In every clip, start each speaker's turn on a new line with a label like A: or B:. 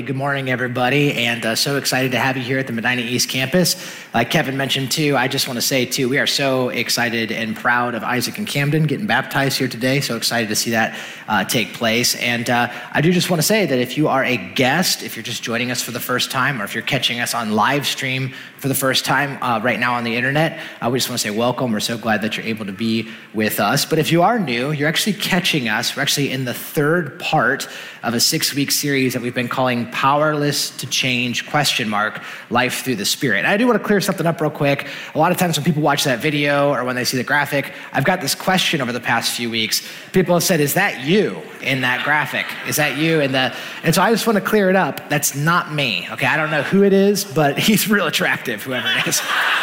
A: Hey, good morning, everybody. And uh, so excited to have you here at the Medina East campus. Like Kevin mentioned, too, I just want to say, too, we are so excited and proud of Isaac and Camden getting baptized here today. So excited to see that uh, take place. And uh, I do just want to say that if you are a guest, if you're just joining us for the first time, or if you're catching us on live stream for the first time right now on the internet, we just want to say welcome. We're so glad that you're able to be with us. But if you are new, you're actually catching us. We're actually in the third part of a six week series that we've been calling Powerless to Change question mark Life Through the Spirit. And I do want to clear something up real quick. A lot of times when people watch that video or when they see the graphic, I've got this question over the past few weeks. People have said, Is that you in that graphic? Is that you in the. And so I just want to clear it up. That's not me. Okay, I don't know who it is, but he's real attractive, whoever it is.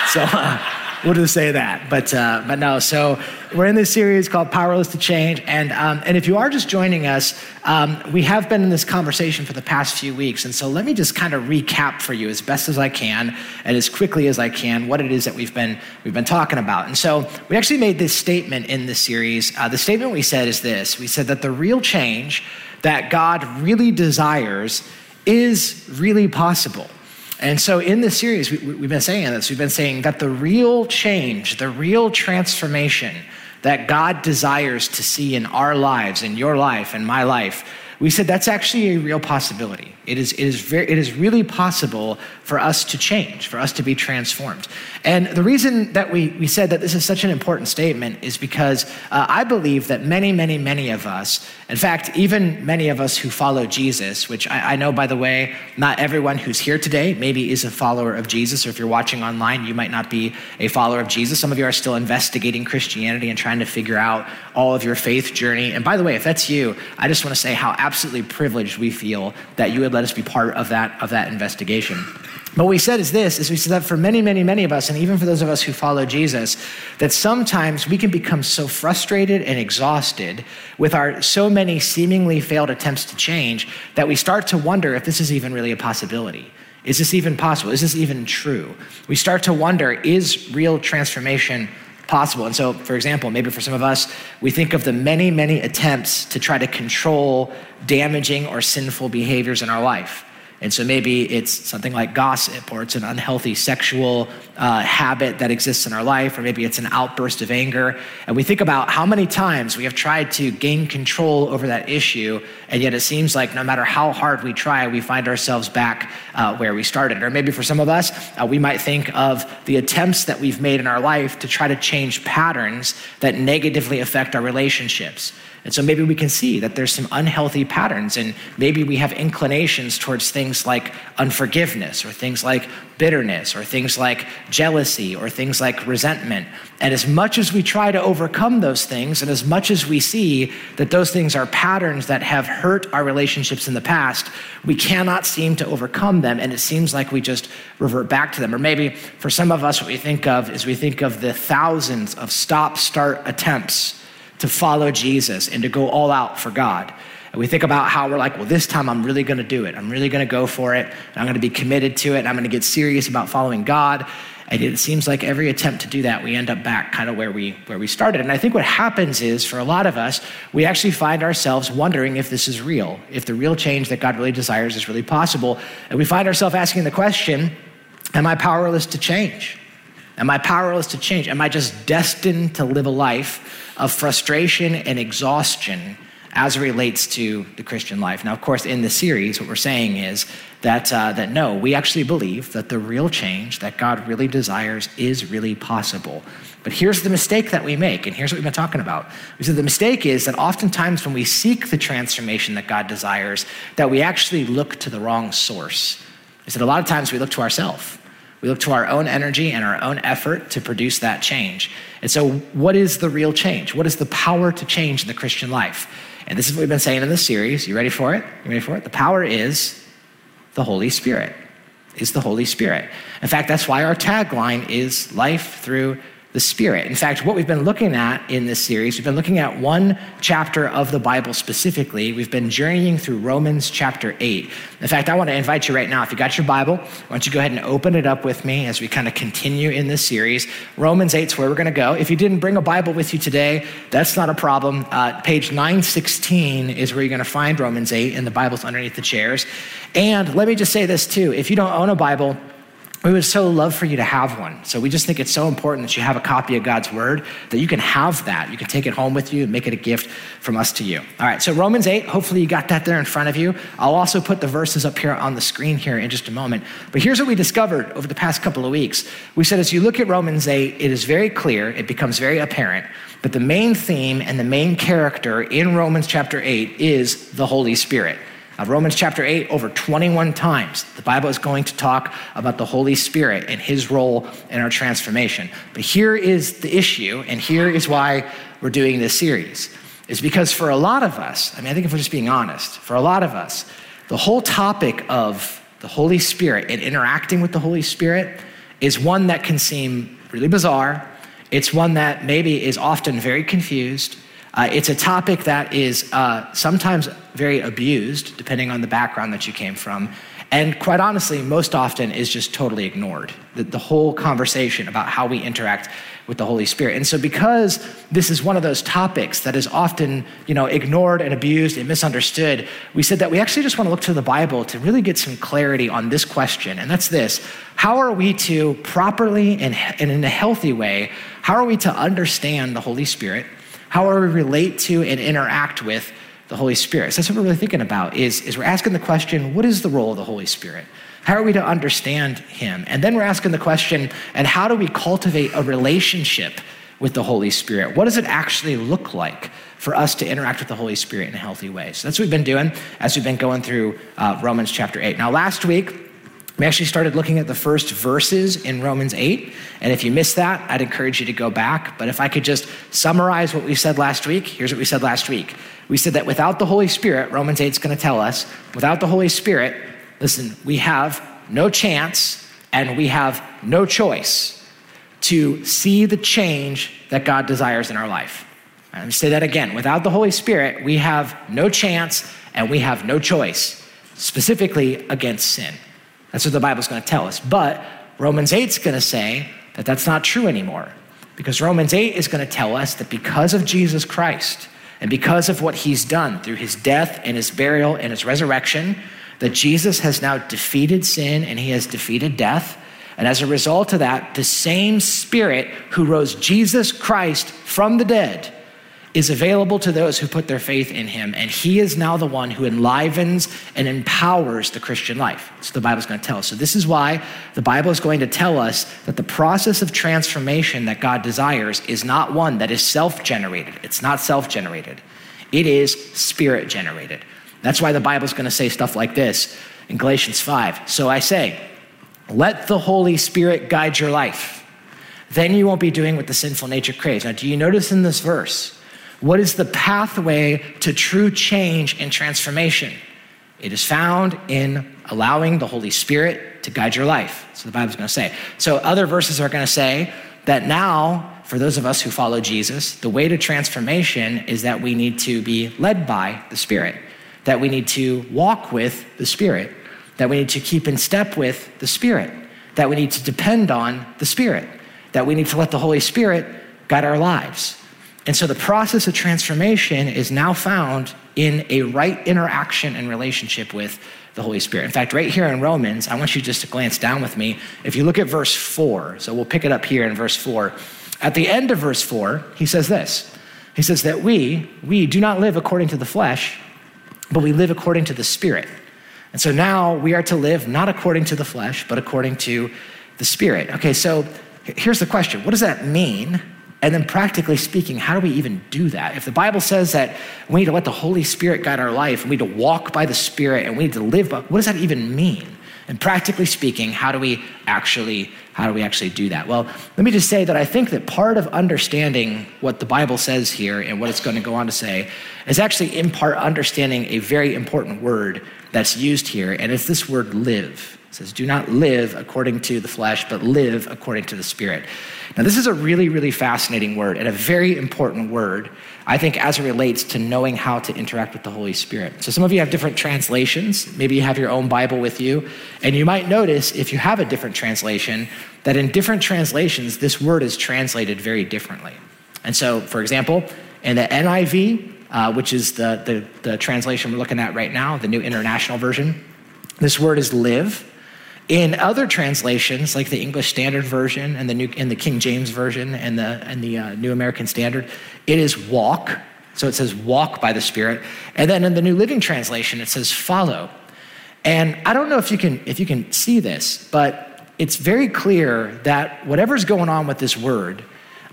A: So. Uh, we'll just say that. But uh, but no. So we're in this series called Powerless to Change, and um, and if you are just joining us, um, we have been in this conversation for the past few weeks, and so let me just kind of recap for you as best as I can and as quickly as I can what it is that we've been we've been talking about. And so we actually made this statement in this series. Uh, the statement we said is this: We said that the real change that God really desires is really possible. And so in this series, we, have been saying this. We've been saying that the real change, the real transformation that God desires to see in our lives, in your life, in my life, we said that's actually a real possibility. It is, it, is very, it is really possible for us to change, for us to be transformed. And the reason that we, we said that this is such an important statement is because uh, I believe that many, many, many of us, in fact, even many of us who follow Jesus, which I, I know, by the way, not everyone who's here today maybe is a follower of Jesus, or if you're watching online, you might not be a follower of Jesus. Some of you are still investigating Christianity and trying to figure out all of your faith journey. And by the way, if that's you, I just want to say how absolutely privileged we feel that you would let us be part of that, of that investigation. But what we said is this, is we said that for many, many, many of us, and even for those of us who follow Jesus, that sometimes we can become so frustrated and exhausted with our so many seemingly failed attempts to change that we start to wonder if this is even really a possibility. Is this even possible? Is this even true? We start to wonder, is real transformation possible. And so, for example, maybe for some of us, we think of the many, many attempts to try to control damaging or sinful behaviors in our life. And so maybe it's something like gossip, or it's an unhealthy sexual uh, habit that exists in our life, or maybe it's an outburst of anger. And we think about how many times we have tried to gain control over that issue, and yet it seems like no matter how hard we try, we find ourselves back uh, where we started. Or maybe for some of us, uh, we might think of the attempts that we've made in our life to try to change patterns that negatively affect our relationships. And so maybe we can see that there's some unhealthy patterns, and maybe we have inclinations towards things like unforgiveness, or things like bitterness, or things like jealousy, or things like resentment. And as much as we try to overcome those things, and as much as we see that those things are patterns that have hurt our relationships in the past, we cannot seem to overcome them, and it seems like we just revert back to them. Or maybe for some of us, what we think of is we think of the thousands of stop start attempts to follow Jesus and to go all out for God. And we think about how we're like, well, this time I'm really going to do it. I'm really going to go for it. I'm going to be committed to it. And I'm going to get serious about following God. And it seems like every attempt to do that, we end up back kind of where we where we started. And I think what happens is, for a lot of us, we actually find ourselves wondering if this is real, if the real change that God really desires is really possible. And we find ourselves asking the question, am I powerless to change? Am I powerless to change? Am I just destined to live a life of frustration and exhaustion as it relates to the Christian life? Now, of course, in the series, what we're saying is that, uh, that no, we actually believe that the real change that God really desires is really possible. But here's the mistake that we make, and here's what we've been talking about. We said the mistake is that oftentimes when we seek the transformation that God desires, that we actually look to the wrong source. We said a lot of times we look to ourselves. We look to our own energy and our own effort to produce that change. And so, what is the real change? What is the power to change in the Christian life? And this is what we've been saying in this series. You ready for it? You ready for it? The power is the Holy Spirit. Is the Holy Spirit. In fact, that's why our tagline is life through the Spirit. In fact, what we've been looking at in this series, we've been looking at one chapter of the Bible specifically. We've been journeying through Romans chapter 8. In fact, I want to invite you right now, if you got your Bible, why don't you go ahead and open it up with me as we kind of continue in this series. Romans 8 is where we're going to go. If you didn't bring a Bible with you today, that's not a problem. Uh, page 916 is where you're going to find Romans 8, and the Bible's underneath the chairs. And let me just say this too if you don't own a Bible, we would so love for you to have one. So we just think it's so important that you have a copy of God's word, that you can have that. You can take it home with you and make it a gift from us to you. All right, so Romans 8, hopefully you got that there in front of you. I'll also put the verses up here on the screen here in just a moment. But here's what we discovered over the past couple of weeks. We said as you look at Romans 8, it is very clear, it becomes very apparent, but the main theme and the main character in Romans chapter 8 is the Holy Spirit. Uh, Romans chapter 8, over 21 times, the Bible is going to talk about the Holy Spirit and his role in our transformation. But here is the issue, and here is why we're doing this series. Is because for a lot of us, I mean, I think if we're just being honest, for a lot of us, the whole topic of the Holy Spirit and interacting with the Holy Spirit is one that can seem really bizarre. It's one that maybe is often very confused. Uh, it's a topic that is uh, sometimes very abused, depending on the background that you came from. And quite honestly, most often is just totally ignored. The, the, whole conversation about how we interact with the Holy Spirit. And so, because this is one of those topics that is often, you know, ignored and abused and misunderstood, we said that we actually just want to look to the Bible to really get some clarity on this question. And that's this How are we to properly and, and in a healthy way, how are we to understand the Holy Spirit? How are we relate to and interact with the Holy Spirit? So that's what we're really thinking about is, is we're asking the question, what is the role of the Holy Spirit? How are we to understand him? And then we're asking the question, and how do we cultivate a relationship with the Holy Spirit? What does it actually look like for us to interact with the Holy Spirit in a healthy way? So that's what we've been doing as we've been going through uh, Romans chapter 8. Now, last week, we actually started looking at the first verses in Romans 8. And if you missed that, I'd encourage you to go back. But if I could just summarize what we said last week, here's what we said last week. We said that without the Holy Spirit, Romans 8 is going to tell us, without the Holy Spirit, listen, we have no chance and we have no choice to see the change that God desires in our life. Let me say that again. Without the Holy Spirit, we have no chance and we have no choice, specifically against sin. That's what the Bible's going to tell us. But Romans 8 is going to say that that's not true anymore. Because Romans 8 is going to tell us that because of Jesus Christ and because of what he's done through his death and his burial and his resurrection, that Jesus has now defeated sin and he has defeated death. And as a result of that, the same Spirit who rose Jesus Christ from the dead is available to those who put their faith in him. And he is now the one who enlivens and empowers the Christian life. So the Bible's going to tell us. So this is why the Bible is going to tell us that the process of transformation that God desires is not one that is self generated. It's not self generated, it is spirit generated. That's why the Bible is going to say stuff like this in Galatians 5. So I say, let the Holy Spirit guide your life. Then you won't be doing what the sinful nature craves. Now, do you notice in this verse? What is the pathway to true change and transformation? It is found in allowing the Holy Spirit to guide your life. So the Bible's going to say. So other verses are going to say that now, for those of us who follow Jesus, the way to transformation is that we need to be led by the Spirit, that we need to walk with the Spirit, that we need to keep in step with the Spirit, that we need to depend on the Spirit, that we need to let the Holy Spirit guide our lives. And so the process of transformation is now found in a right interaction and relationship with the Holy Spirit. In fact, right here in Romans, I want you just to glance down with me. If you look at verse 4, so we'll pick it up here in verse 4. At the end of verse 4, he says this He says that we, we do not live according to the flesh, but we live according to the Spirit. And so now we are to live not according to the flesh, but according to the Spirit. Okay, so here's the question what does that mean? And then, practically speaking, how do we even do that? If the Bible says that we need to let the Holy Spirit guide our life, and we need to walk by the Spirit, and we need to live by, what does that even mean? And practically speaking, how do we actually how do we actually do that? Well, let me just say that I think that part of understanding what the Bible says here and what it's going to go on to say is actually in part understanding a very important word that's used here, and it's this word live. Says, Do not live according to the flesh, but live according to the Spirit. Now, this is a really, really fascinating word and a very important word, I think, as it relates to knowing how to interact with the Holy Spirit. So, some of you have different translations. Maybe you have your own Bible with you. And you might notice, if you have a different translation, that in different translations, this word is translated very differently. And so, for example, in the NIV, uh, which is the, the, the translation we're looking at right now, the New International Version, this word is live. In other translations, like the English Standard Version and the, New, and the King James Version and the, and the uh, New American Standard, it is walk. So it says walk by the Spirit. And then in the New Living Translation, it says follow. And I don't know if you can, if you can see this, but it's very clear that whatever's going on with this word,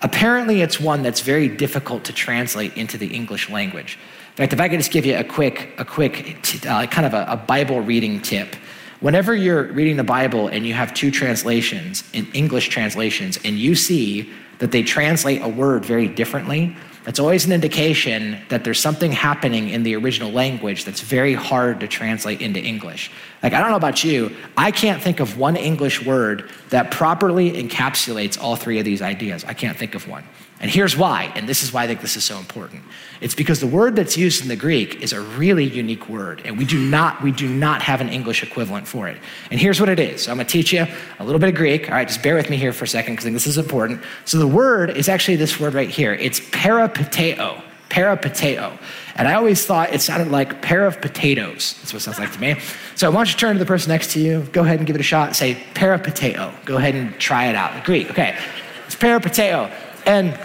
A: apparently it's one that's very difficult to translate into the English language. In fact, if I could just give you a quick, a quick uh, kind of a, a Bible reading tip. Whenever you're reading the Bible and you have two translations, in English translations, and you see that they translate a word very differently, that's always an indication that there's something happening in the original language that's very hard to translate into English. Like, I don't know about you, I can't think of one English word that properly encapsulates all three of these ideas. I can't think of one. And here's why, and this is why I think this is so important. It's because the word that's used in the Greek is a really unique word, and we do not, we do not have an English equivalent for it. And here's what it is. So I'm gonna teach you a little bit of Greek. All right, just bear with me here for a second because this is important. So the word is actually this word right here. It's peripateo. Peripateo. And I always thought it sounded like pair of potatoes. That's what it sounds like to me. So I want you to turn to the person next to you. Go ahead and give it a shot. Say peripateo. Go ahead and try it out. Greek. Okay. It's peripateo. And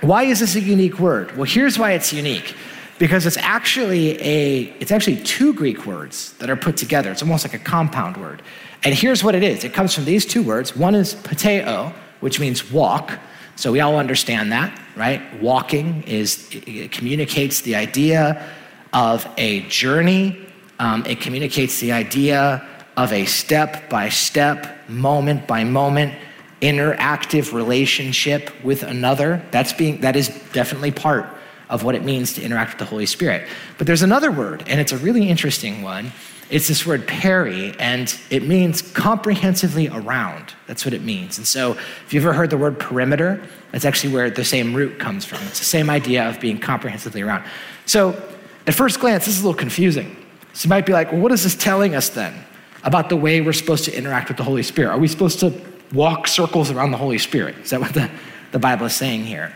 A: why is this a unique word? Well, here's why it's unique. Because it's actually a it's actually two Greek words that are put together. It's almost like a compound word. And here's what it is. It comes from these two words. One is pateo, which means walk. So we all understand that, right? Walking is it communicates the idea of a journey. Um, it communicates the idea of a step by step, moment by moment interactive relationship with another. That's being that is definitely part of what it means to interact with the Holy Spirit. But there's another word, and it's a really interesting one. It's this word peri, and it means comprehensively around. That's what it means. And so, if you've ever heard the word perimeter, that's actually where the same root comes from. It's the same idea of being comprehensively around. So, at first glance, this is a little confusing. So, you might be like, well, what is this telling us then about the way we're supposed to interact with the Holy Spirit? Are we supposed to walk circles around the Holy Spirit. Is that what the, the Bible is saying here?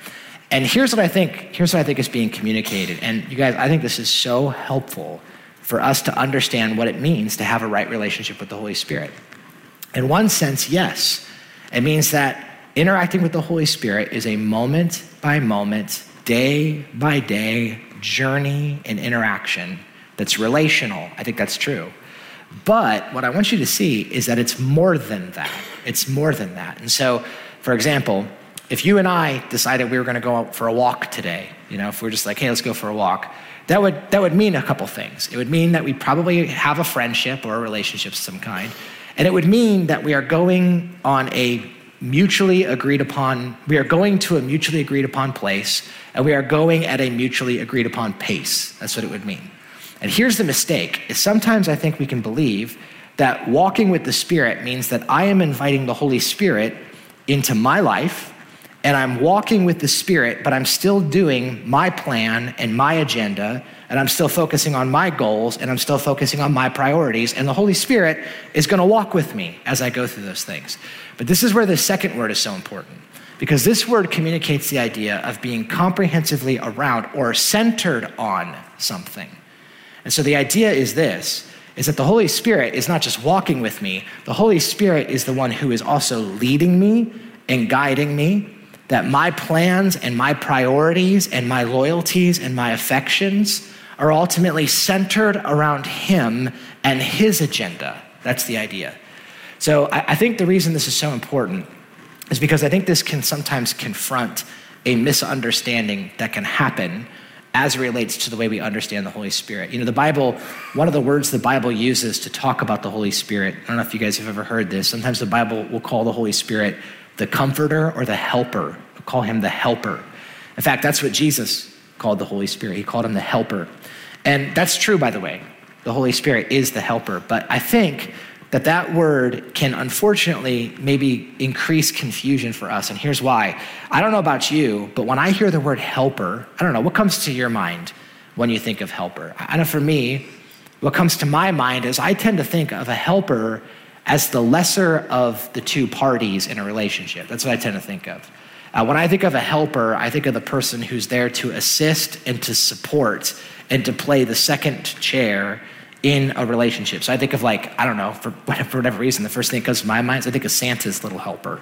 A: And here's what I think, here's what I think is being communicated. And you guys, I think this is so helpful for us to understand what it means to have a right relationship with the Holy Spirit. In one sense, yes. It means that interacting with the Holy Spirit is a moment by moment, day by day journey and interaction that's relational. I think that's true. But what I want you to see is that it's more than that. It's more than that. And so, for example, if you and I decided we were going to go out for a walk today, you know, if we're just like, hey, let's go for a walk, that would, that would mean a couple things. It would mean that we probably have a friendship or a relationship of some kind. And it would mean that we are going on a mutually agreed upon, we are going to a mutually agreed upon place, and we are going at a mutually agreed upon pace. That's what it would mean. And here's the mistake is sometimes I think we can believe that walking with the Spirit means that I am inviting the Holy Spirit into my life and I'm walking with the Spirit, but I'm still doing my plan and my agenda, and I'm still focusing on my goals, and I'm still focusing on my priorities, and the Holy Spirit is gonna walk with me as I go through those things. But this is where the second word is so important, because this word communicates the idea of being comprehensively around or centered on something. And so the idea is this is that the Holy Spirit is not just walking with me, the Holy Spirit is the one who is also leading me and guiding me. That my plans and my priorities and my loyalties and my affections are ultimately centered around Him and His agenda. That's the idea. So I, think the reason this is so important is because I think this can sometimes confront a misunderstanding that can happen as it relates to the way we understand the Holy Spirit. You know, the Bible, one of the words the Bible uses to talk about the Holy Spirit, I don't know if you guys have ever heard this, sometimes the Bible will call the Holy Spirit the comforter or the helper. We'll call him the helper. In fact, that's what Jesus called the Holy Spirit. He called him the helper. And that's true, by the way. The Holy Spirit is the helper. But I think that that word can unfortunately maybe increase confusion for us. And here's why. I don't know about you, but when I hear the word helper, I don't know, what comes to your mind when you think of helper? I know for me, what comes to my mind is I tend to think of a helper as the lesser of the two parties in a relationship. That's what I tend to think of. Uh, when I think of a helper, I think of the person who's there to assist and to support and to play the second chair in a relationship. So I think of like, I don't know, for, for whatever reason, the first thing that comes to my mind is I think of Santa's little helper.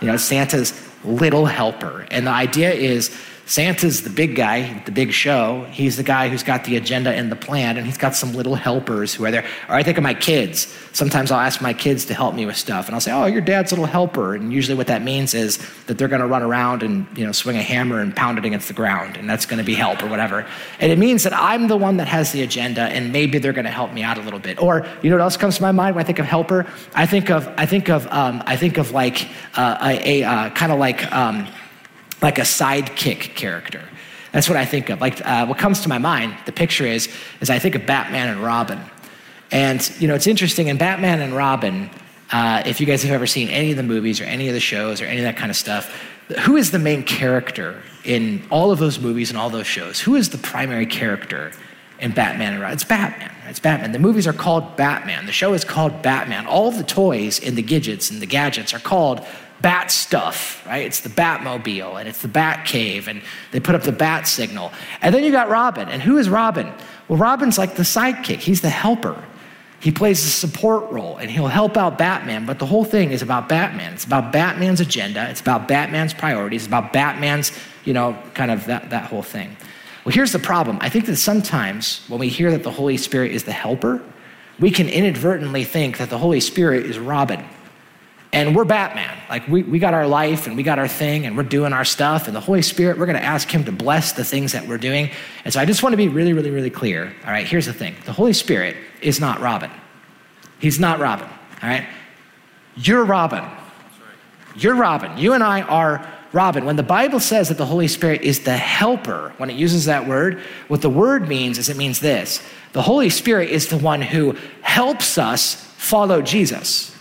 A: You know, Santa's little helper. And the idea is Santa's the big guy, the big show. He's the guy who's got the agenda and the plan, and he's got some little helpers who are there. Or I think of my kids. Sometimes I'll ask my kids to help me with stuff, and I'll say, "Oh, your dad's little helper." And usually, what that means is that they're going to run around and you know swing a hammer and pound it against the ground, and that's going to be help or whatever. And it means that I'm the one that has the agenda, and maybe they're going to help me out a little bit. Or you know what else comes to my mind when I think of helper? I think of I think of um, I think of like uh, a, a uh, kind of like. Um, like a sidekick character. That's what I think of. Like uh, what comes to my mind, the picture is, is I think of Batman and Robin. And you know, it's interesting in Batman and Robin. Uh, if you guys have ever seen any of the movies or any of the shows or any of that kind of stuff, who is the main character in all of those movies and all those shows? Who is the primary character in Batman and Robin? It's Batman. It's Batman. The movies are called Batman. The show is called Batman. All the toys and the gadgets and the gadgets are called bat stuff, right? It's the Batmobile and it's the Bat Cave, and they put up the bat signal. And then you got Robin. And who is Robin? Well, Robin's like the sidekick, he's the helper. He plays a support role and he'll help out Batman, but the whole thing is about Batman. It's about Batman's agenda, it's about Batman's priorities, it's about Batman's, you know, kind of that, that whole thing. Well, here's the problem. I think that sometimes when we hear that the Holy Spirit is the helper, we can inadvertently think that the Holy Spirit is Robin and we're Batman. Like, we, we got our life and we got our thing and we're doing our stuff. And the Holy Spirit, we're going to ask Him to bless the things that we're doing. And so I just want to be really, really, really clear. All right, here's the thing the Holy Spirit is not Robin. He's not Robin. All right? You're Robin. You're Robin. You and I are Robin. When the Bible says that the Holy Spirit is the helper, when it uses that word, what the word means is it means this the Holy Spirit is the one who helps us follow Jesus.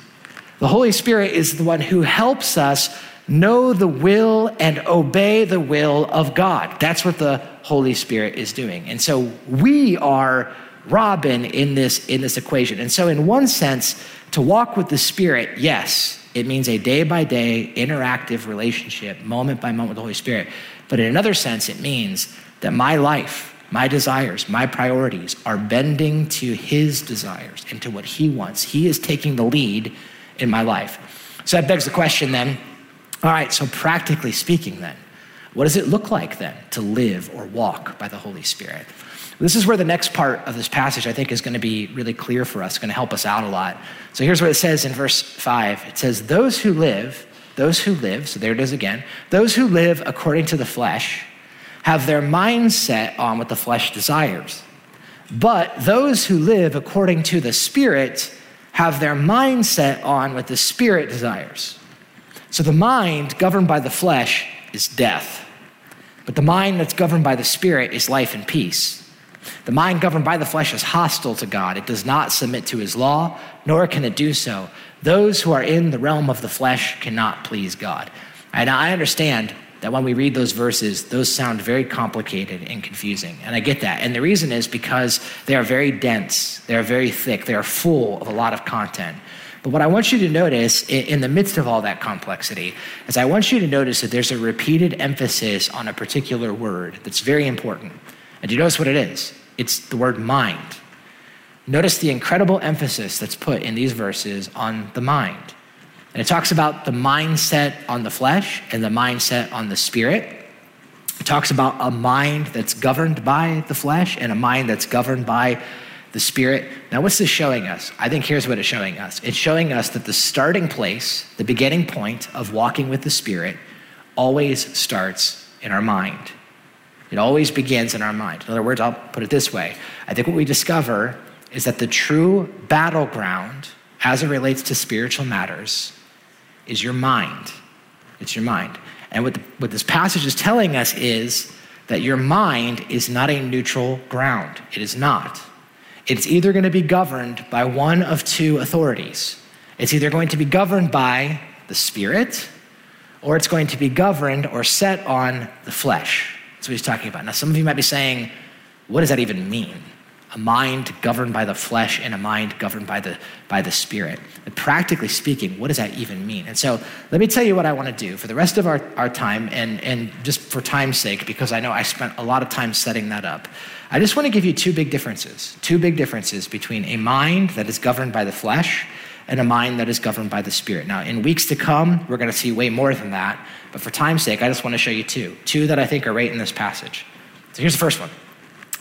A: The Holy Spirit is the one who helps us know the will and obey the will of God. That's what the Holy Spirit is doing. And so we are Robin in this in this equation. And so in one sense, to walk with the Spirit, yes, it means a day by day interactive relationship, moment by moment with the Holy Spirit. But in another sense, it means that my life, my desires, my priorities are bending to his desires and to what he wants. He is taking the lead in my life. So that begs the question then all right, so practically speaking, then, what does it look like then to live or walk by the Holy Spirit? This is where the next part of this passage I think is going to be really clear for us, going to help us out a lot. So here's what it says in verse 5 it says, Those who live, those who live, so there it is again, those who live according to the flesh have their mind set on what the flesh desires. But those who live according to the Spirit have their mind set on what the spirit desires. So the mind governed by the flesh is death, but the mind that's governed by the spirit is life and peace. The mind governed by the flesh is hostile to God. It does not submit to his law, nor can it do so. Those who are in the realm of the flesh cannot please God. And I understand that when we read those verses, those sound very complicated and confusing. And I get that. And the reason is because they are very dense, they are very thick, they are full of a lot of content. But what I want you to notice in the midst of all that complexity is I want you to notice that there's a repeated emphasis on a particular word that's very important. And do you notice what it is? It's the word mind. Notice the incredible emphasis that's put in these verses on the mind. And it talks about the mindset on the flesh and the mindset on the spirit. It talks about a mind that's governed by the flesh and a mind that's governed by the spirit. Now, what's this showing us? I think here's what it's showing us it's showing us that the starting place, the beginning point of walking with the spirit, always starts in our mind. It always begins in our mind. In other words, I'll put it this way I think what we discover is that the true battleground as it relates to spiritual matters is your mind. It's your mind. And what, the, what this passage is telling us is that your mind is not a neutral ground. It is not. it's either going to be governed by one of two authorities. It's either going to be governed by the Spirit, or it's going to be governed or set on the flesh. That's what he's talking about. Now, some of you might be saying, what does that even mean? A mind governed by the flesh and a mind governed by the, by the spirit. And practically speaking, what does that even mean? And so let me tell you what I want to do for the rest of our, our time, and, and just for time's sake, because I know I spent a lot of time setting that up. I just want to give you two big differences. Two big differences between a mind that is governed by the flesh and a mind that is governed by the Spirit. Now, in weeks to come, we're going to see way more than that. But for time's sake, I just want to show you two. Two that I think are right in this passage. So here's the first one.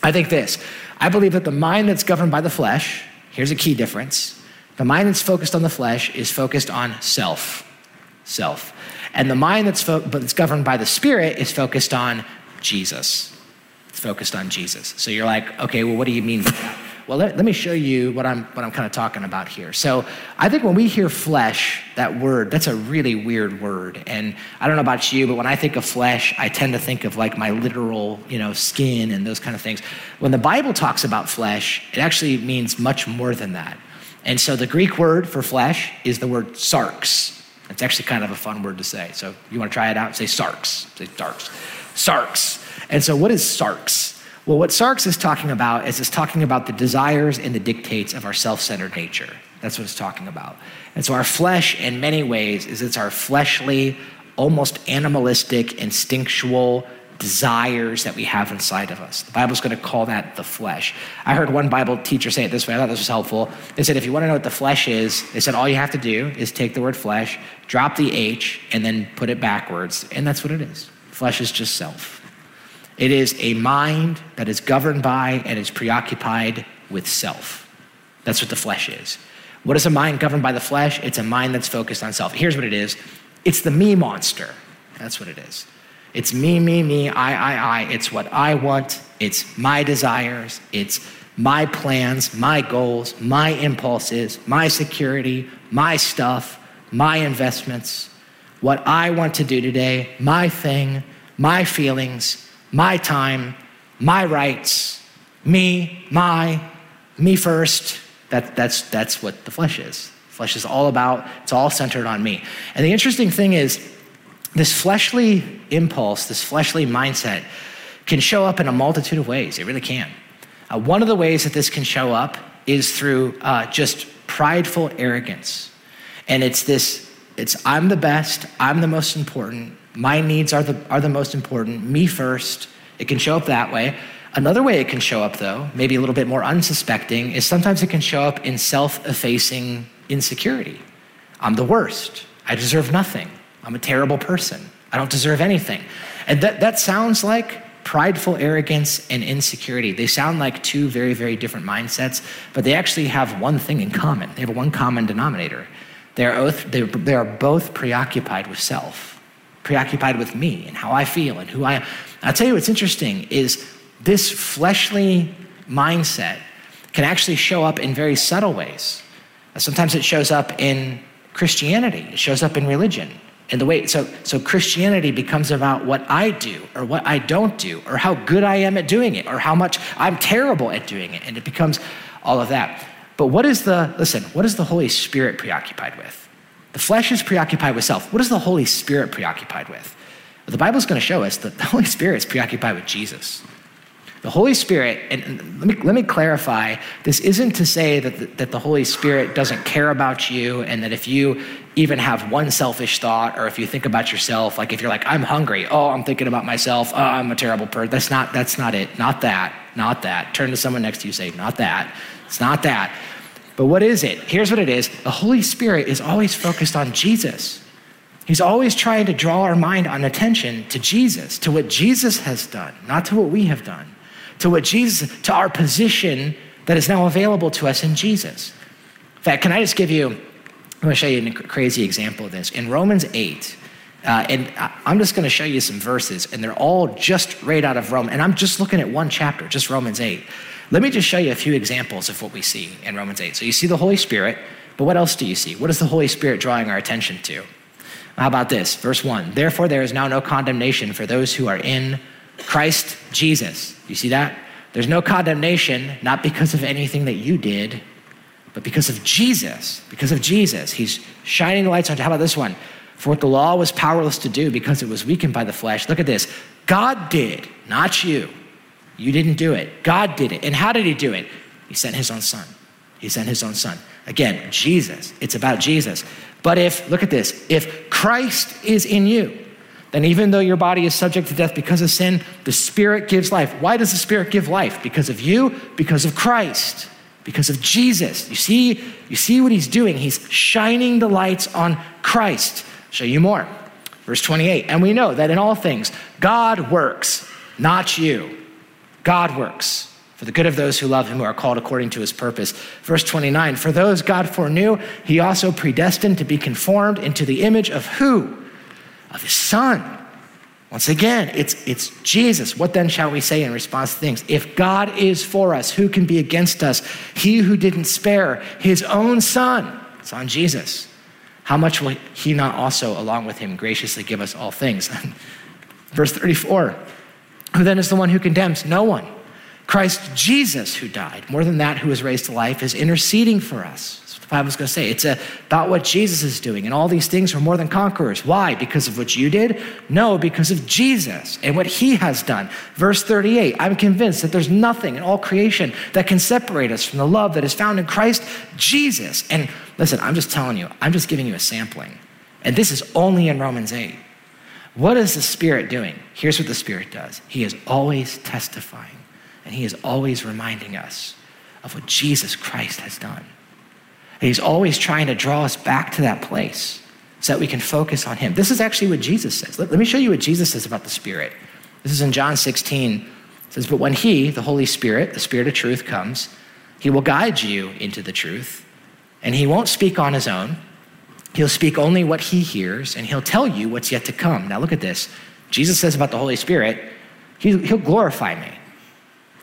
A: I think this I believe that the mind that's governed by the flesh, here's a key difference. The mind that's focused on the flesh is focused on self. Self. And the mind that's, fo- that's governed by the Spirit is focused on Jesus. It's focused on Jesus. So you're like, okay, well, what do you mean by that? Well, let, let me show you what I'm, what I'm kind of talking about here. So I think when we hear flesh, that word, that's a really weird word. And I don't know about you, but when I think of flesh, I tend to think of like my literal, you know, skin and those kind of things. When the Bible talks about flesh, it actually means much more than that. And so the Greek word for flesh is the word sarx. It's actually kind of a fun word to say. So you want to try it out? Say sarx. Say sarx. Sarx. And so what is sarx? Well, what Sarx is talking about is it's talking about the desires and the dictates of our self centered nature. That's what it's talking about. And so our flesh, in many ways, is it's our fleshly, almost animalistic, instinctual desires that we have inside of us. The Bible's going to call that the flesh. I heard one Bible teacher say it this way. I thought this was helpful. They said, if you want to know what the flesh is, they said, all you have to do is take the word flesh, drop the H, and then put it backwards. And that's what it is. Flesh is just self. It is a mind that is governed by and is preoccupied with self. That's what the flesh is. What is a mind governed by the flesh? It's a mind that's focused on self. Here's what it is it's the me monster. That's what it is. It's me, me, me, I, I, I. It's what I want. It's my desires. It's my plans, my goals, my impulses, my security, my stuff, my investments, what I want to do today, my thing, my feelings, my time, my rights, me, my, me first. That, that's, that's what the flesh is. Flesh is all about, it's all centered on me. And the interesting thing is, this fleshly impulse, this fleshly mindset, can show up in a multitude of ways. It really can. Uh, one of the ways that this can show up is through uh, just prideful arrogance. And it's this it's I'm the best, I'm the most important, my needs are the, are the most important, me first. It can show up that way. Another way it can show up, though, maybe a little bit more unsuspecting, is sometimes it can show up in self effacing insecurity. I'm the worst. I deserve nothing. I'm a terrible person. I don't deserve anything. And that, that sounds like prideful arrogance and insecurity. They sound like two very, very different mindsets, but they actually have one thing in common. They have one common denominator. They are both, they are both preoccupied with self preoccupied with me and how I feel and who I am. I'll tell you what's interesting is this fleshly mindset can actually show up in very subtle ways. Sometimes it shows up in Christianity, it shows up in religion. And the way so so Christianity becomes about what I do or what I don't do or how good I am at doing it or how much I'm terrible at doing it and it becomes all of that. But what is the listen, what is the Holy Spirit preoccupied with? The flesh is preoccupied with self. What is the Holy Spirit preoccupied with? Well, the Bible is going to show us that the Holy Spirit is preoccupied with Jesus. The Holy Spirit, and let me, let me clarify, this isn't to say that the, that the Holy Spirit doesn't care about you and that if you even have one selfish thought or if you think about yourself, like if you're like, I'm hungry, oh, I'm thinking about myself, oh, I'm a terrible person. That's not, that's not it. Not that, not that. Turn to someone next to you, say, not that. It's not that. But what is it? Here's what it is the Holy Spirit is always focused on Jesus. He's always trying to draw our mind on attention to Jesus, to what Jesus has done, not to what we have done, to what Jesus, to our position that is now available to us in Jesus. In fact, can I just give you, I'm going to show you a crazy example of this. In Romans 8, uh, and I'm just going to show you some verses, and they're all just right out of Rome. And I'm just looking at one chapter, just Romans 8. Let me just show you a few examples of what we see in Romans 8. So you see the Holy Spirit, but what else do you see? What is the Holy Spirit drawing our attention to? How about this? Verse 1 Therefore, there is now no condemnation for those who are in Christ Jesus. You see that? There's no condemnation, not because of anything that you did, but because of Jesus. Because of Jesus. He's shining the lights on. How about this one? For what the law was powerless to do because it was weakened by the flesh. Look at this. God did, not you. You didn't do it. God did it. And how did He do it? He sent His own Son. He sent His own Son. Again, Jesus. It's about Jesus. But if, look at this, if Christ is in you, then even though your body is subject to death because of sin, the Spirit gives life. Why does the Spirit give life? Because of you, because of Christ, because of Jesus. You see, you see what he's doing? He's shining the lights on Christ. Show you more. Verse 28. And we know that in all things, God works, not you. God works for the good of those who love him, who are called according to his purpose. Verse 29 For those God foreknew, he also predestined to be conformed into the image of who? of his son. Once again, it's, it's Jesus. What then shall we say in response to things? If God is for us, who can be against us? He who didn't spare his own son, it's on Jesus. How much will he not also, along with him, graciously give us all things? Verse 34 Who then is the one who condemns? No one. Christ Jesus, who died, more than that, who was raised to life, is interceding for us. That's what The Bible's going to say. It's about what Jesus is doing. And all these things are more than conquerors. Why? Because of what you did? No, because of Jesus and what he has done. Verse 38 I'm convinced that there's nothing in all creation that can separate us from the love that is found in Christ Jesus. And listen, I'm just telling you, I'm just giving you a sampling. And this is only in Romans 8. What is the Spirit doing? Here's what the Spirit does He is always testifying, and He is always reminding us of what Jesus Christ has done. And he's always trying to draw us back to that place so that we can focus on him. This is actually what Jesus says. Let, let me show you what Jesus says about the Spirit. This is in John 16. It says, But when he, the Holy Spirit, the Spirit of truth, comes, he will guide you into the truth, and he won't speak on his own. He'll speak only what he hears, and he'll tell you what's yet to come. Now, look at this. Jesus says about the Holy Spirit, he, will glorify me.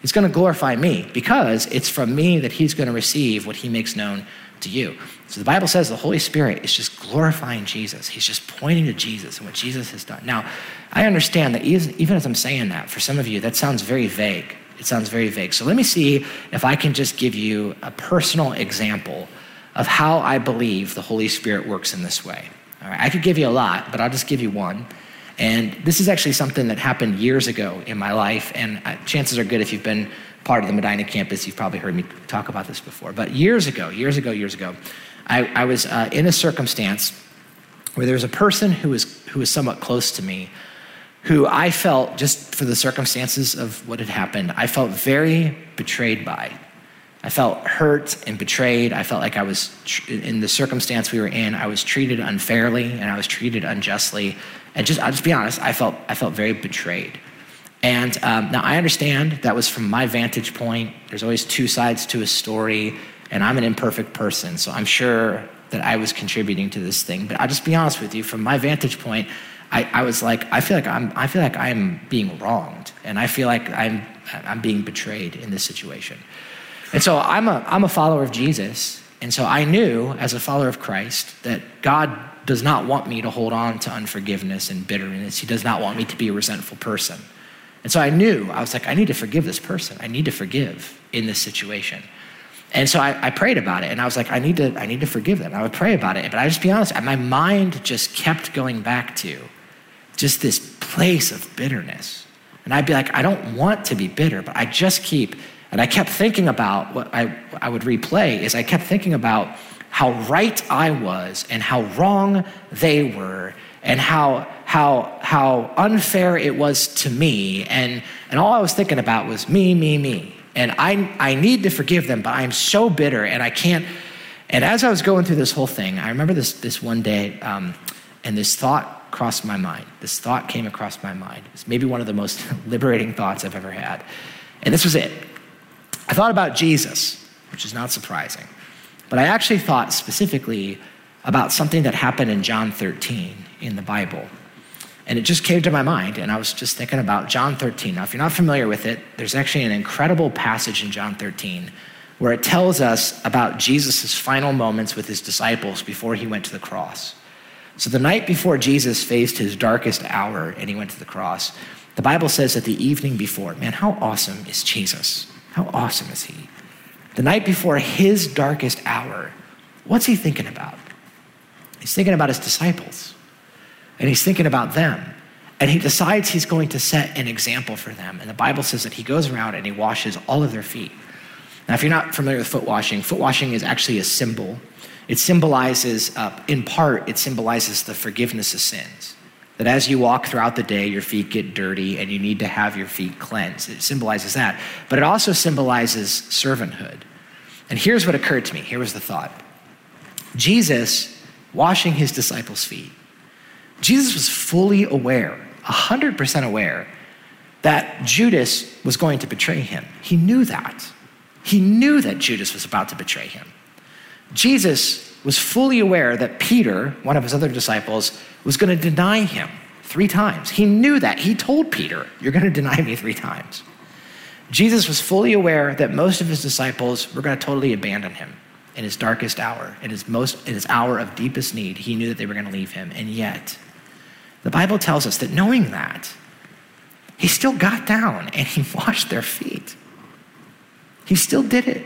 A: He's going to glorify me because it's from me that he's going to receive what he makes known to you. So the Bible says the Holy Spirit is just glorifying Jesus. He's just pointing to Jesus and what Jesus has done. Now, I understand that even as I'm saying that, for some of you, that sounds very vague. It sounds very vague. So let me see if I can just give you a personal example of how I believe the Holy Spirit works in this way. All right, I could give you a lot, but I'll just give you one. And this is actually something that happened years ago in my life, and uh, chances are good if you've been part of the Medina campus. You've probably heard me talk about this before. But years ago, years ago, years ago, I, I was uh, in a circumstance where there was a person who was, who was somewhat close to me who I felt, just for the circumstances of what had happened, I felt very betrayed by. I felt hurt and betrayed. I felt like I was, in the circumstance we were in, I was treated unfairly and I was treated unjustly. And just, I'll just be honest, I felt, I felt very betrayed. And um, now I understand that was from my vantage point. There's always two sides to a story, and I'm an imperfect person, so I'm sure that I was contributing to this thing. But I'll just be honest with you, from my vantage point, I, I was like, I feel like I'm, I feel like I'm being wronged, and I feel like I'm, I'm being betrayed in this situation. And so I'm a, I'm a follower of Jesus, and so I knew as a follower of Christ that God does not want me to hold on to unforgiveness and bitterness. He does not want me to be a resentful person. And so I knew, I was like, I need to forgive this person. I need to forgive in this situation. And so I, I, prayed about it and I was like, I need to, I need to forgive them. I would pray about it. But I just be honest, my mind just kept going back to just this place of bitterness. And I'd be like, I don't want to be bitter, but I just keep, and I kept thinking about what I, I would replay is I kept thinking about how right I was and how wrong they were and how how how unfair it was to me. And and all I was thinking about was me me me. And I I need to forgive them but I'm so bitter and I can't. And as I was going through this whole thing I remember this this one day um, and this thought crossed my mind. This thought came across my mind. It's maybe one of the most liberating thoughts I've ever had. And this was it I thought about Jesus which is not surprising but I actually thought specifically about something that happened in John 13 in the Bible. And it just came to my mind, and I was just thinking about John 13. Now, if you're not familiar with it, there's actually an incredible passage in John 13 where it tells us about Jesus' final moments with his disciples before he went to the cross. So, the night before Jesus faced his darkest hour and he went to the cross, The Bible says that the evening before, man, how awesome is Jesus? How awesome is he? The night before his darkest hour, what's he thinking about? He's thinking about his disciples, and he's thinking about them. And he decides he's going to set an example for them. And the Bible says that he goes around and he washes all of their feet. Now, if you're not familiar with foot washing, foot washing is actually a symbol. It symbolizes, uh, in part, it symbolizes the forgiveness of sins. That as you walk throughout the day, your feet get dirty and you need to have your feet cleansed. It symbolizes that. But it also symbolizes servanthood. And here's what occurred to me. Here was the thought Jesus washing his disciples' feet. Jesus was fully aware, 100% aware, that Judas was going to betray him. He knew that. He knew that Judas was about to betray him. Jesus was fully aware that Peter, one of his other disciples, was going to deny him three times. He knew that. He told Peter, You're going to deny me three times. Jesus was fully aware that most of his disciples were going to totally abandon him in his darkest hour, in his most in his hour of deepest need. He knew that they were going to leave him. And yet, the Bible tells us that knowing that, he still got down and he washed their feet. He still did it.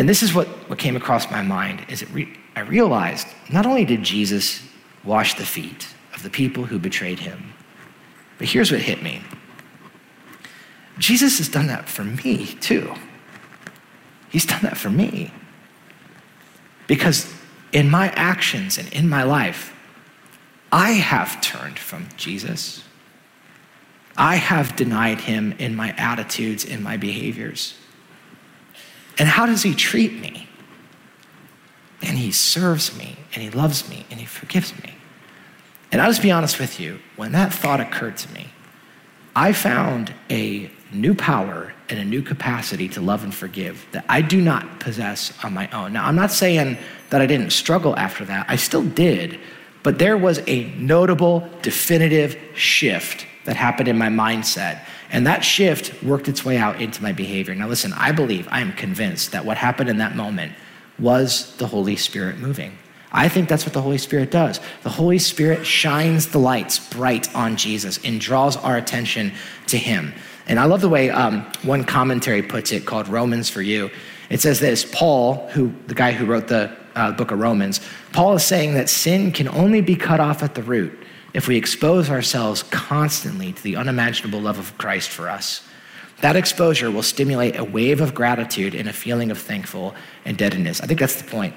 A: And this is what, what came across my mind is re- I realized not only did Jesus wash the feet of the people who betrayed him, but here's what hit me. Jesus has done that for me too. He's done that for me. Because in my actions and in my life, I have turned from Jesus. I have denied him in my attitudes, in my behaviors. And how does he treat me? And he serves me, and he loves me, and he forgives me. And I'll just be honest with you, when that thought occurred to me, I found a new power and a new capacity to love and forgive that I do not possess on my own. Now, I'm not saying that I didn't struggle after that, I still did, but there was a notable, definitive shift that happened in my mindset. And that shift worked its way out into my behavior. Now, listen, I believe, I am convinced that what happened in that moment was the Holy Spirit moving. I think that's what the Holy Spirit does. The Holy Spirit shines the lights bright on Jesus and draws our attention to Him. And I love the way um, one commentary puts it called Romans for You. It says this Paul, who the guy who wrote the uh, book of Romans, Paul is saying that sin can only be cut off at the root if we expose ourselves constantly to the unimaginable love of Christ for us. That exposure will stimulate a wave of gratitude and a feeling of thankful indebtedness. I think that's the point.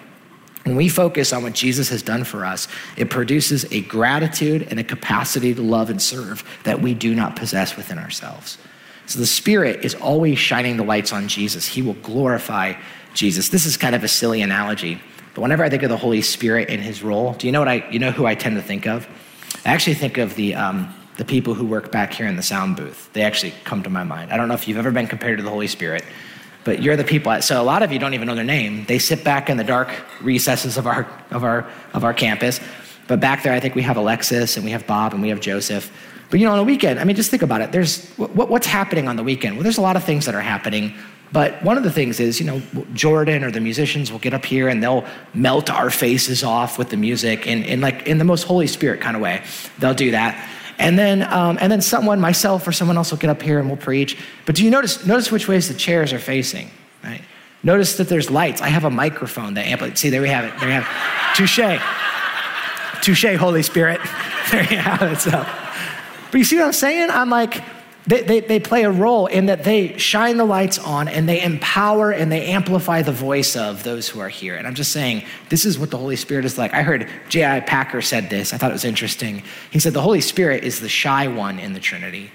A: When we focus on what Jesus has done for us, it produces a gratitude and a capacity to love and serve that we do not possess within ourselves. So the Spirit is always shining the lights on Jesus. He will glorify Jesus. This is kind of a silly analogy, but whenever I think of the Holy Spirit in his role, do you know what I you know who I tend to think of? I actually think of the, um, the people who work back here in the sound booth. They actually come to my mind. I don't know if you've ever been compared to the Holy Spirit, but you're the people. So a lot of you don't even know their name. They sit back in the dark recesses of our, of our, of our campus. But back there, I think we have Alexis and we have Bob and we have Joseph. But you know, on the weekend, I mean, just think about it. There's what, what's happening on the weekend. Well, there's a lot of things that are happening. But one of the things is, you know, Jordan or the musicians will get up here and they'll melt our faces off with the music in, in like in the most Holy Spirit kind of way. They'll do that. And then, um, and then someone, myself or someone else will get up here and we'll preach. But do you notice, notice which ways the chairs are facing, right? Notice that there's lights. I have a microphone that amplifies. See, there we have it. There we have it. Touche. Touche, Holy Spirit. There you have it. So, but you see what I'm saying? I'm like, they, they, they, play a role in that they shine the lights on and they empower and they amplify the voice of those who are here. And I'm just saying, this is what the Holy Spirit is like. I heard J.I. Packer said this. I thought it was interesting. He said, The Holy Spirit is the shy one in the Trinity.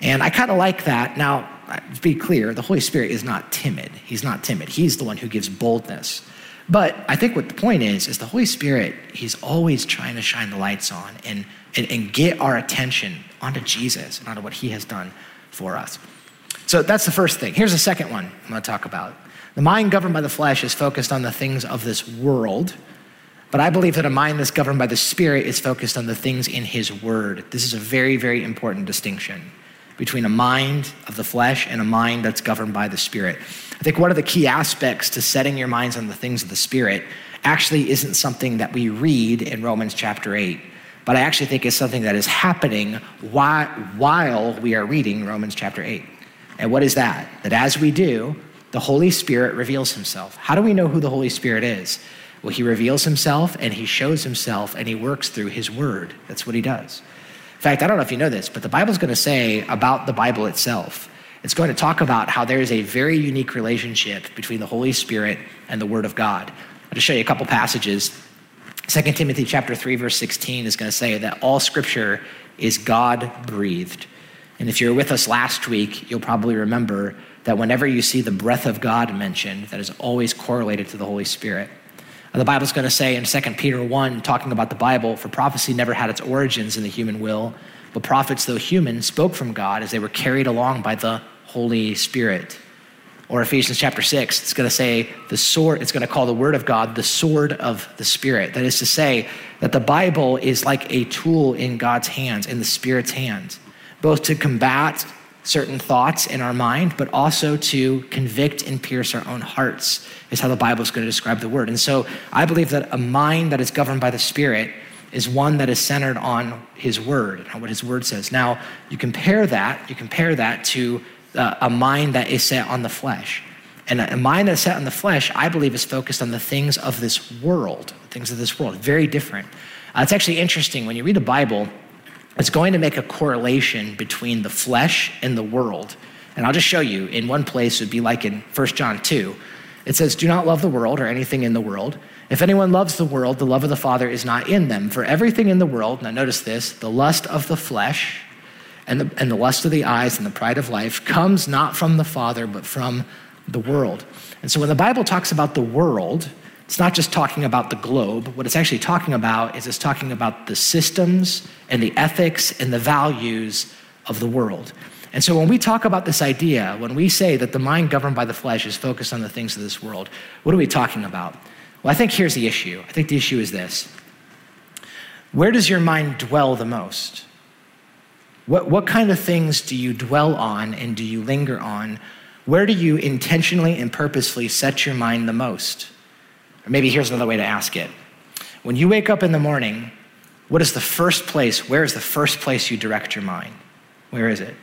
A: And I kind of like that. Now, to be clear, the Holy Spirit is not timid. He's not timid. He's the one who gives boldness. But I think what the point is, is the Holy Spirit, he's always trying to shine the lights on and, and, and get our attention onto Jesus and onto what he has done for us. So that's the first thing. Here's the second one I'm going to talk about. The mind governed by the flesh is focused on the things of this world, but I believe that a mind that's governed by the Spirit is focused on the things in His Word. This is a very, very important distinction between a mind of the flesh and a mind that's governed by the Spirit. I think one of the key aspects to setting your minds on the things of the Spirit actually isn't something that we read in Romans chapter 8 but I actually think it's something that is happening while, while we are reading Romans chapter 8. And what is that? That as we do, the Holy Spirit reveals himself. How do we know who the Holy Spirit is? Well, he reveals himself and he shows himself and he works through his word. That's what he does. In fact, I don't know if you know this, but the Bible's going to say about the Bible itself, it's going to talk about how there is a very unique relationship between the Holy Spirit and the Word of God. I'll just show you a couple passages. 2 Timothy chapter 3, verse 16 is going to say that all scripture is God breathed. And if you're with us last week, you'll probably remember that whenever you see the breath of God mentioned, that is always correlated to the Holy Spirit. The Bible's going to say in 2 Peter 1, talking about the Bible, for prophecy never had its origins in the human will, but prophets, though human, spoke from God as they were carried along by the Holy Spirit. Or Ephesians chapter 6, it's going to say the sword, it's going to call the word of God the sword of the Spirit. That is to say, that the Bible is like a tool in God's hands, in the Spirit's hands, both to combat certain thoughts in our mind, but also to convict and pierce our own hearts, is how the Bible is going to describe the word. And so I believe that a mind that is governed by the Spirit is one that is centered on his word and what his word says. Now, you compare that, you compare that to a mind that is set on the flesh. And a mind that's set on the flesh, I believe, is focused on the things of this world, things of this world. Very different. Uh, it's actually interesting when you read the Bible it's going to make a correlation between the flesh and the world. And I'll just show you in one place, it would be like in 1 John 2. It says, Do not love the world or anything in the world. If anyone loves the world, the love of the Father is not in them. For everything in the world, now notice this, the lust of the flesh and the, and the lust of the eyes and the pride of life comes not from the Father, but from the world. And so when the Bible talks about the world, it's not just talking about the globe. What it's actually talking about is it's talking about the systems and the ethics and the values of the world. And so when we talk about this idea, when we say that the mind governed by the flesh is focused on the things of this world, what are we talking about? Well, I think here's the issue. I think the issue is this Where does your mind dwell the most? What, what kind of things do you dwell on and do you linger on? Where do you intentionally and purposefully set your mind the most? Or maybe here's another way to ask it. When you wake up in the morning, what is the first place, where is the first place you direct your mind? Where is it?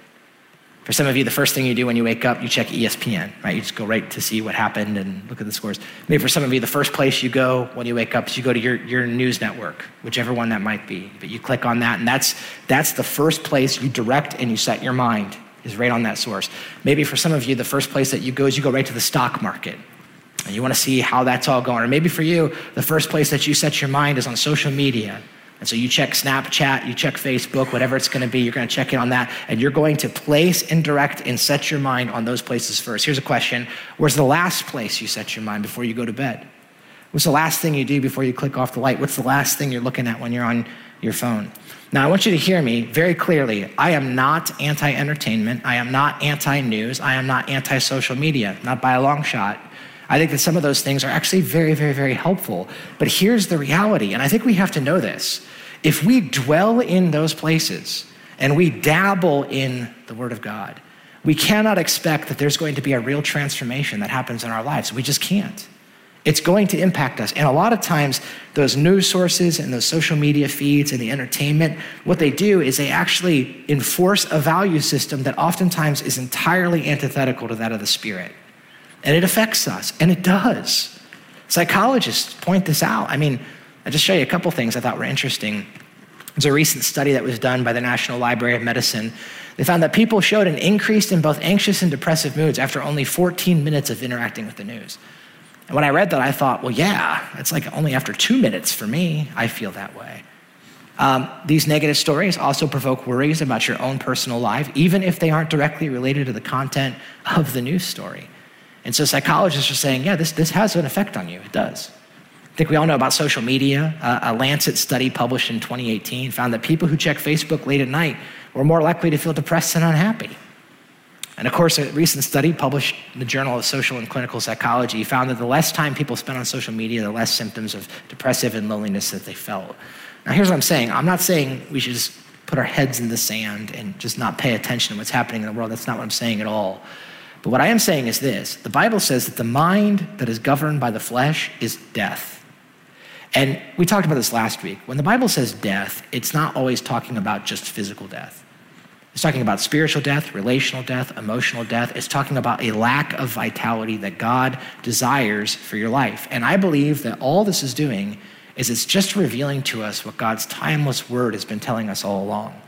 A: For some of you, the first thing you do when you wake up, you check ESPN, right? You just go right to see what happened and look at the scores. Maybe for some of you, the first place you go when you wake up is you go to your, your news network, whichever one that might be. But you click on that, and that's, that's the first place you direct and you set your mind, is right on that source. Maybe for some of you, the first place that you go is you go right to the stock market, and you want to see how that's all going. Or maybe for you, the first place that you set your mind is on social media. And so you check Snapchat, you check Facebook, whatever it's going to be, you're going to check in on that, and you're going to place and direct and set your mind on those places first. Here's a question Where's the last place you set your mind before you go to bed? What's the last thing you do before you click off the light? What's the last thing you're looking at when you're on your phone? Now, I want you to hear me very clearly. I am not anti entertainment. I am not anti news. I am not anti social media, not by a long shot. I think that some of those things are actually very, very, very helpful. But here's the reality, and I think we have to know this. If we dwell in those places and we dabble in the Word of God, we cannot expect that there's going to be a real transformation that happens in our lives. We just can't. It's going to impact us. And a lot of times, those news sources and those social media feeds and the entertainment, what they do is they actually enforce a value system that oftentimes is entirely antithetical to that of the Spirit and it affects us, and it does. Psychologists point this out. I mean, I'll just show you a couple things I thought were interesting. There's a recent study that was done by the National Library of Medicine. They found that people showed an increase in both anxious and depressive moods after only 14 minutes of interacting with the news. And when I read that, I thought, well, yeah, it's like only after two minutes for me, I feel that way. Um, these negative stories also provoke worries about your own personal life, even if they aren't directly related to the content of the news story. And so psychologists are saying, yeah, this, this has an effect on you. It does. I think we all know about social media. Uh, a Lancet study published in 2018 found that people who check Facebook late at night were more likely to feel depressed and unhappy. And of course, a recent study published in the Journal of Social and Clinical Psychology found that the less time people spent on social media, the less symptoms of depressive and loneliness that they felt. Now, here's what I'm saying I'm not saying we should just put our heads in the sand and just not pay attention to what's happening in the world. That's not what I'm saying at all. But what I am saying is this the Bible says that the mind that is governed by the flesh is death. And we talked about this last week. When the Bible says death, it's not always talking about just physical death. It's talking about spiritual death, relational death, emotional death. It's talking about a lack of vitality that God desires for your life. And I believe that all this is doing is it's just revealing to us what God's timeless word has been telling us all along.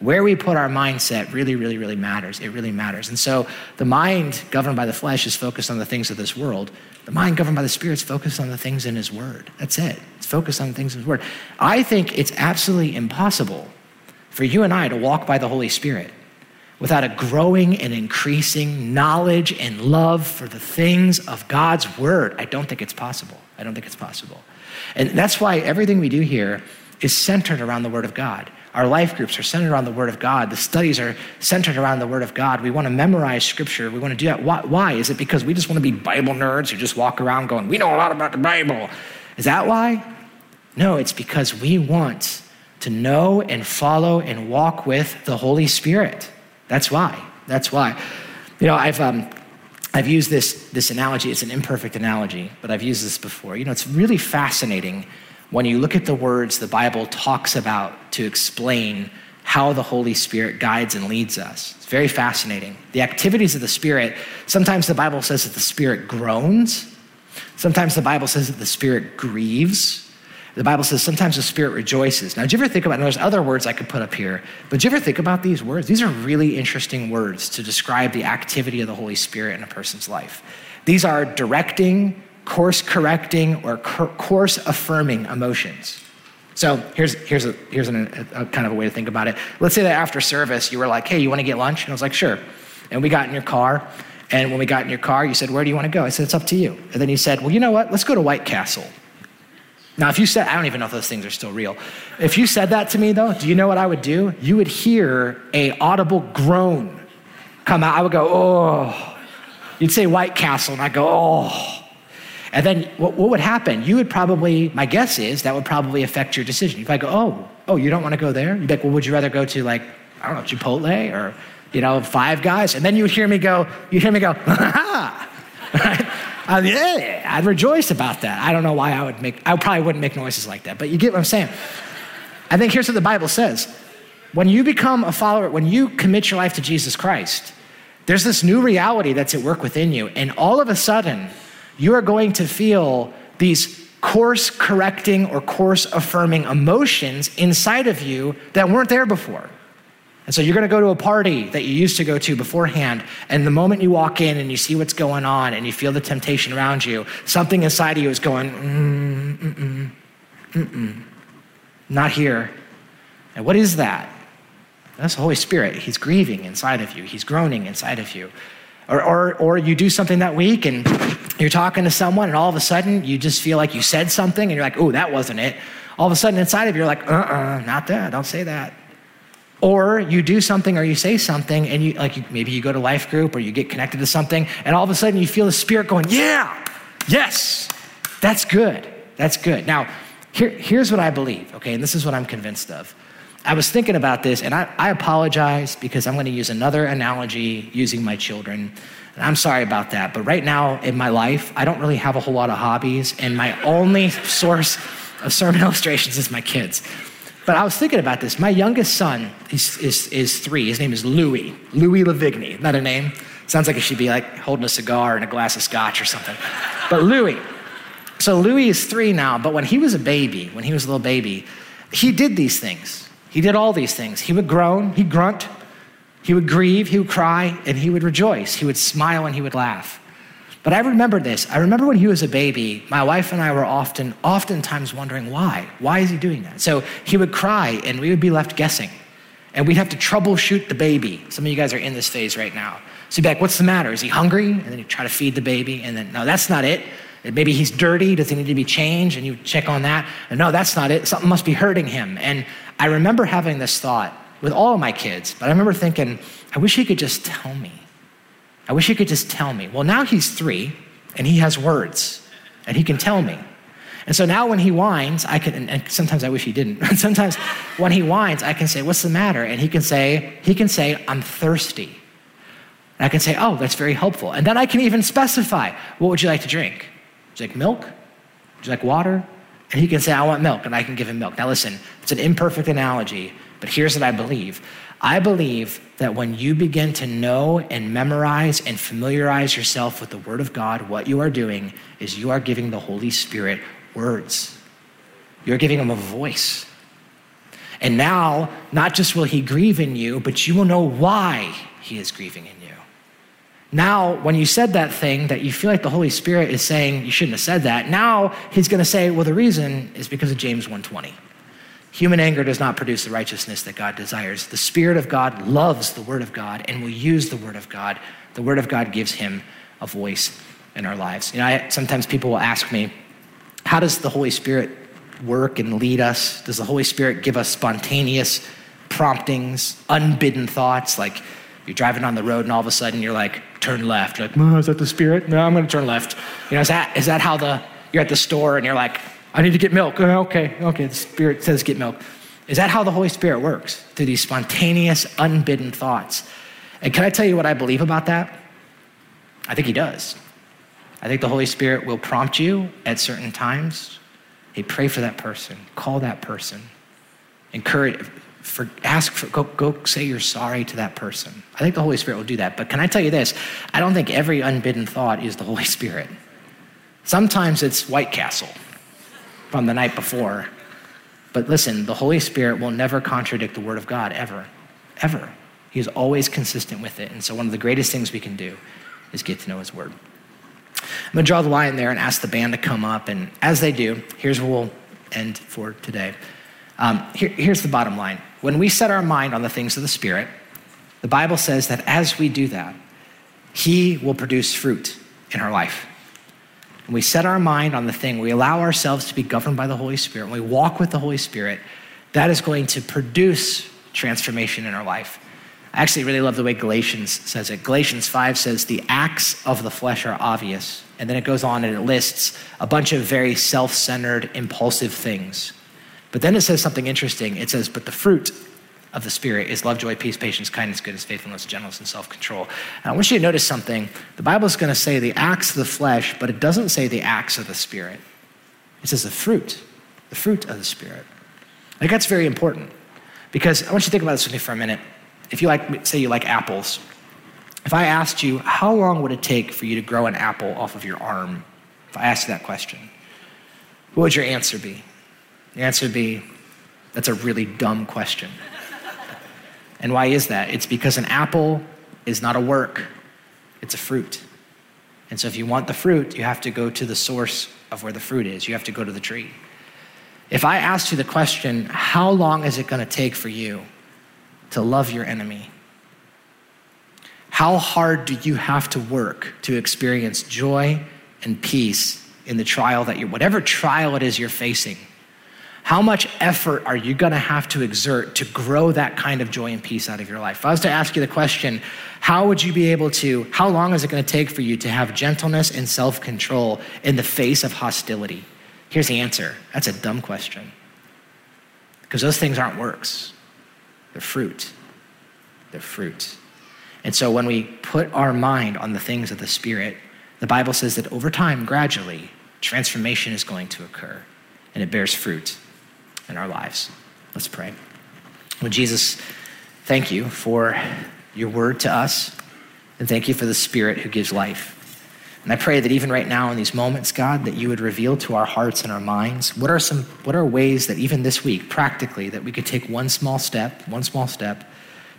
A: Where we put our mindset really, really, really matters. It really matters. And so the mind governed by the flesh is focused on the things of this world. The mind governed by the Spirit is focused on the things in His Word. That's it. It's focused on the things in His Word. I think it's absolutely impossible for you and I to walk by the Holy Spirit without a growing and increasing knowledge and love for the things of God's Word. I don't think it's possible. I don't think it's possible. And that's why everything we do here is centered around the Word of God. Our life groups are centered around the Word of God. The studies are centered around the Word of God. We want to memorize Scripture. We want to do that. Why? Why? Is it because we just want to be Bible nerds who just walk around going, we know a lot about the Bible? Is that why? No, it's because we want to know and follow and walk with the Holy Spirit. That's why. That's why. You know, I've, um, I've used this, this analogy. It's an imperfect analogy, but I've used this before. You know, it's really fascinating when you look at the words the Bible talks about to explain how the Holy Spirit guides and leads us. It's very fascinating. The activities of the Spirit, sometimes the Bible says that the Spirit groans, sometimes the Bible says that the Spirit grieves. The Bible says sometimes the Spirit rejoices. Now, did you ever think about, and there's other words I could put up here, but did you ever think about these words? These are really interesting words to describe the activity of the Holy Spirit in a person's life. These are directing, course correcting or course affirming emotions. So here's, here's, a, here's an, a, a kind of a way to think about it. Let's say that after service, you were like, hey, you want to get lunch? And I was like, sure. And we got in your car. And when we got in your car, you said, where do you want to go? I said, it's up to you. And then you said, well, you know what? Let's go to White Castle. Now, if you said, I don't even know if those things are still real. If you said that to me, though, do you know what I would do? You would hear a audible groan come out. I would go, oh. You'd say White Castle, and I'd go, oh. And then what, what, would happen? You would probably, my guess is, that would probably affect your decision. If I go, oh, oh, you don't want to go there? You'd be like, well, would you rather go to like, I don't know, Chipotle or, you know, Five Guys? And then you would hear me go, you'd hear me go, ha ha. Um, yeah, I'd rejoice about that. I don't know why I would make, I probably wouldn't make noises like that, but you get what I'm saying. I think here's what the Bible says. When you become a follower, when you commit your life to Jesus Christ, there's this new reality that's at work within you. And all of a sudden, you are going to feel these course correcting or course affirming emotions inside of you that weren't there before. And so you're going to go to a party that you used to go to beforehand, and the moment you walk in and you see what's going on and you feel the temptation around you, something inside of you is going, mm, mm, mm, mm, not here. And what is that? That's the Holy Spirit. He's grieving inside of you, He's groaning inside of you. Or, or, or you do something that week and you're talking to someone, and all of a sudden you just feel like you said something, and you're like, oh, that wasn't it. All of a sudden inside of you, you're like, uh uh-uh, uh, not that, don't say that. Or you do something or you say something, and you like you, maybe you go to life group or you get connected to something, and all of a sudden you feel the spirit going, yeah, yes, that's good, that's good. Now, here, here's what I believe, okay, and this is what I'm convinced of. I was thinking about this, and I, I apologize because I'm going to use another analogy using my children. And I'm sorry about that, but right now in my life, I don't really have a whole lot of hobbies, and my only source of sermon illustrations is my kids. But I was thinking about this. My youngest son is, is, is three. His name is Louis. Louis Lavigny. Not a name. Sounds like it should be like holding a cigar and a glass of scotch or something. But Louis. So Louis is three now, but when he was a baby, when he was a little baby, he did these things. He did all these things. He would groan, he'd grunt, he would grieve, he would cry, and he would rejoice. He would smile and he would laugh. But I remember this. I remember when he was a baby, my wife and I were often, oftentimes wondering why. Why is he doing that? So he would cry and we would be left guessing. And we'd have to troubleshoot the baby. Some of you guys are in this phase right now. So you'd be like, what's the matter? Is he hungry? And then you try to feed the baby. And then, no, that's not it. maybe he's dirty. Does he need to be changed? And you check on that. And no, that's not it. Something must be hurting him. And I remember having this thought with all of my kids, but I remember thinking, I wish he could just tell me. I wish he could just tell me. Well, now he's three and he has words and he can tell me. And so now when he whines, I can, and sometimes I wish he didn't, sometimes when he whines, I can say, What's the matter? And he can say, he can say, I'm thirsty. And I can say, Oh, that's very helpful. And then I can even specify, What would you like to drink? Would you like milk? Would you like water? And he can say, I want milk, and I can give him milk. Now, listen, it's an imperfect analogy, but here's what I believe I believe that when you begin to know and memorize and familiarize yourself with the Word of God, what you are doing is you are giving the Holy Spirit words. You're giving him a voice. And now, not just will he grieve in you, but you will know why he is grieving in you. Now, when you said that thing that you feel like the Holy Spirit is saying you shouldn't have said that, now he's going to say, well, the reason is because of James 120. Human anger does not produce the righteousness that God desires. The Spirit of God loves the Word of God and will use the Word of God. The Word of God gives him a voice in our lives. You know, I, sometimes people will ask me, how does the Holy Spirit work and lead us? Does the Holy Spirit give us spontaneous promptings, unbidden thoughts? Like you're driving on the road and all of a sudden you're like, turn left. You're like, is that the Spirit? No, I'm going to turn left. You know, is that, is that how the, you're at the store and you're like, I need to get milk. Oh, okay, okay, the Spirit says get milk. Is that how the Holy Spirit works? Through these spontaneous, unbidden thoughts. And can I tell you what I believe about that? I think He does. I think the Holy Spirit will prompt you at certain times. Hey, pray for that person, call that person, encourage, for, ask for, go, go say you're sorry to that person. I think the Holy Spirit will do that. But can I tell you this? I don't think every unbidden thought is the Holy Spirit. Sometimes it's White Castle from the night before. But listen, the Holy Spirit will never contradict the Word of God, ever. Ever. He is always consistent with it. And so, one of the greatest things we can do is get to know His Word. I'm going to draw the line there and ask the band to come up. And as they do, here's where we'll end for today. Um, here, here's the bottom line when we set our mind on the things of the Spirit, the Bible says that as we do that, He will produce fruit in our life When we set our mind on the thing, we allow ourselves to be governed by the Holy Spirit, when we walk with the Holy Spirit, that is going to produce transformation in our life. I actually really love the way Galatians says it. Galatians 5 says, The acts of the flesh are obvious. And then it goes on and it lists a bunch of very self centered, impulsive things. But then it says something interesting. It says, But the fruit of the Spirit is love, joy, peace, patience, kindness, goodness, faithfulness, gentleness, and self control. I want you to notice something. The Bible is going to say the acts of the flesh, but it doesn't say the acts of the Spirit. It says the fruit, the fruit of the Spirit. I think that's very important because I want you to think about this with me for a minute. If you like, say you like apples, if I asked you, how long would it take for you to grow an apple off of your arm? If I asked you that question, what would your answer be? The answer would be, that's a really dumb question. And why is that? It's because an apple is not a work, it's a fruit. And so if you want the fruit, you have to go to the source of where the fruit is. You have to go to the tree. If I asked you the question, how long is it going to take for you to love your enemy? How hard do you have to work to experience joy and peace in the trial that you're, whatever trial it is you're facing? How much effort are you going to have to exert to grow that kind of joy and peace out of your life? If I was to ask you the question, how would you be able to, how long is it going to take for you to have gentleness and self control in the face of hostility? Here's the answer that's a dumb question. Because those things aren't works, they're fruit. They're fruit. And so when we put our mind on the things of the Spirit, the Bible says that over time, gradually, transformation is going to occur and it bears fruit in our lives. Let's pray. Well, Jesus, thank you for your word to us, and thank you for the Spirit who gives life. And I pray that even right now in these moments, God, that you would reveal to our hearts and our minds what are some what are ways that even this week, practically, that we could take one small step, one small step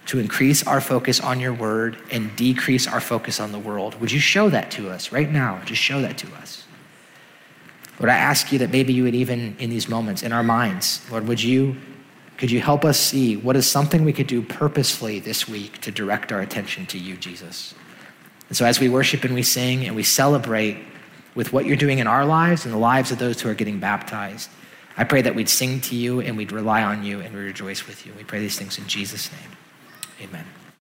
A: to increase our focus on your word and decrease our focus on the world. Would you show that to us right now? Just show that to us. Lord, I ask you that maybe you would even in these moments, in our minds, Lord, would you, could you help us see what is something we could do purposefully this week to direct our attention to you, Jesus? And so as we worship and we sing and we celebrate with what you're doing in our lives and the lives of those who are getting baptized, I pray that we'd sing to you and we'd rely on you and we rejoice with you. We pray these things in Jesus' name. Amen.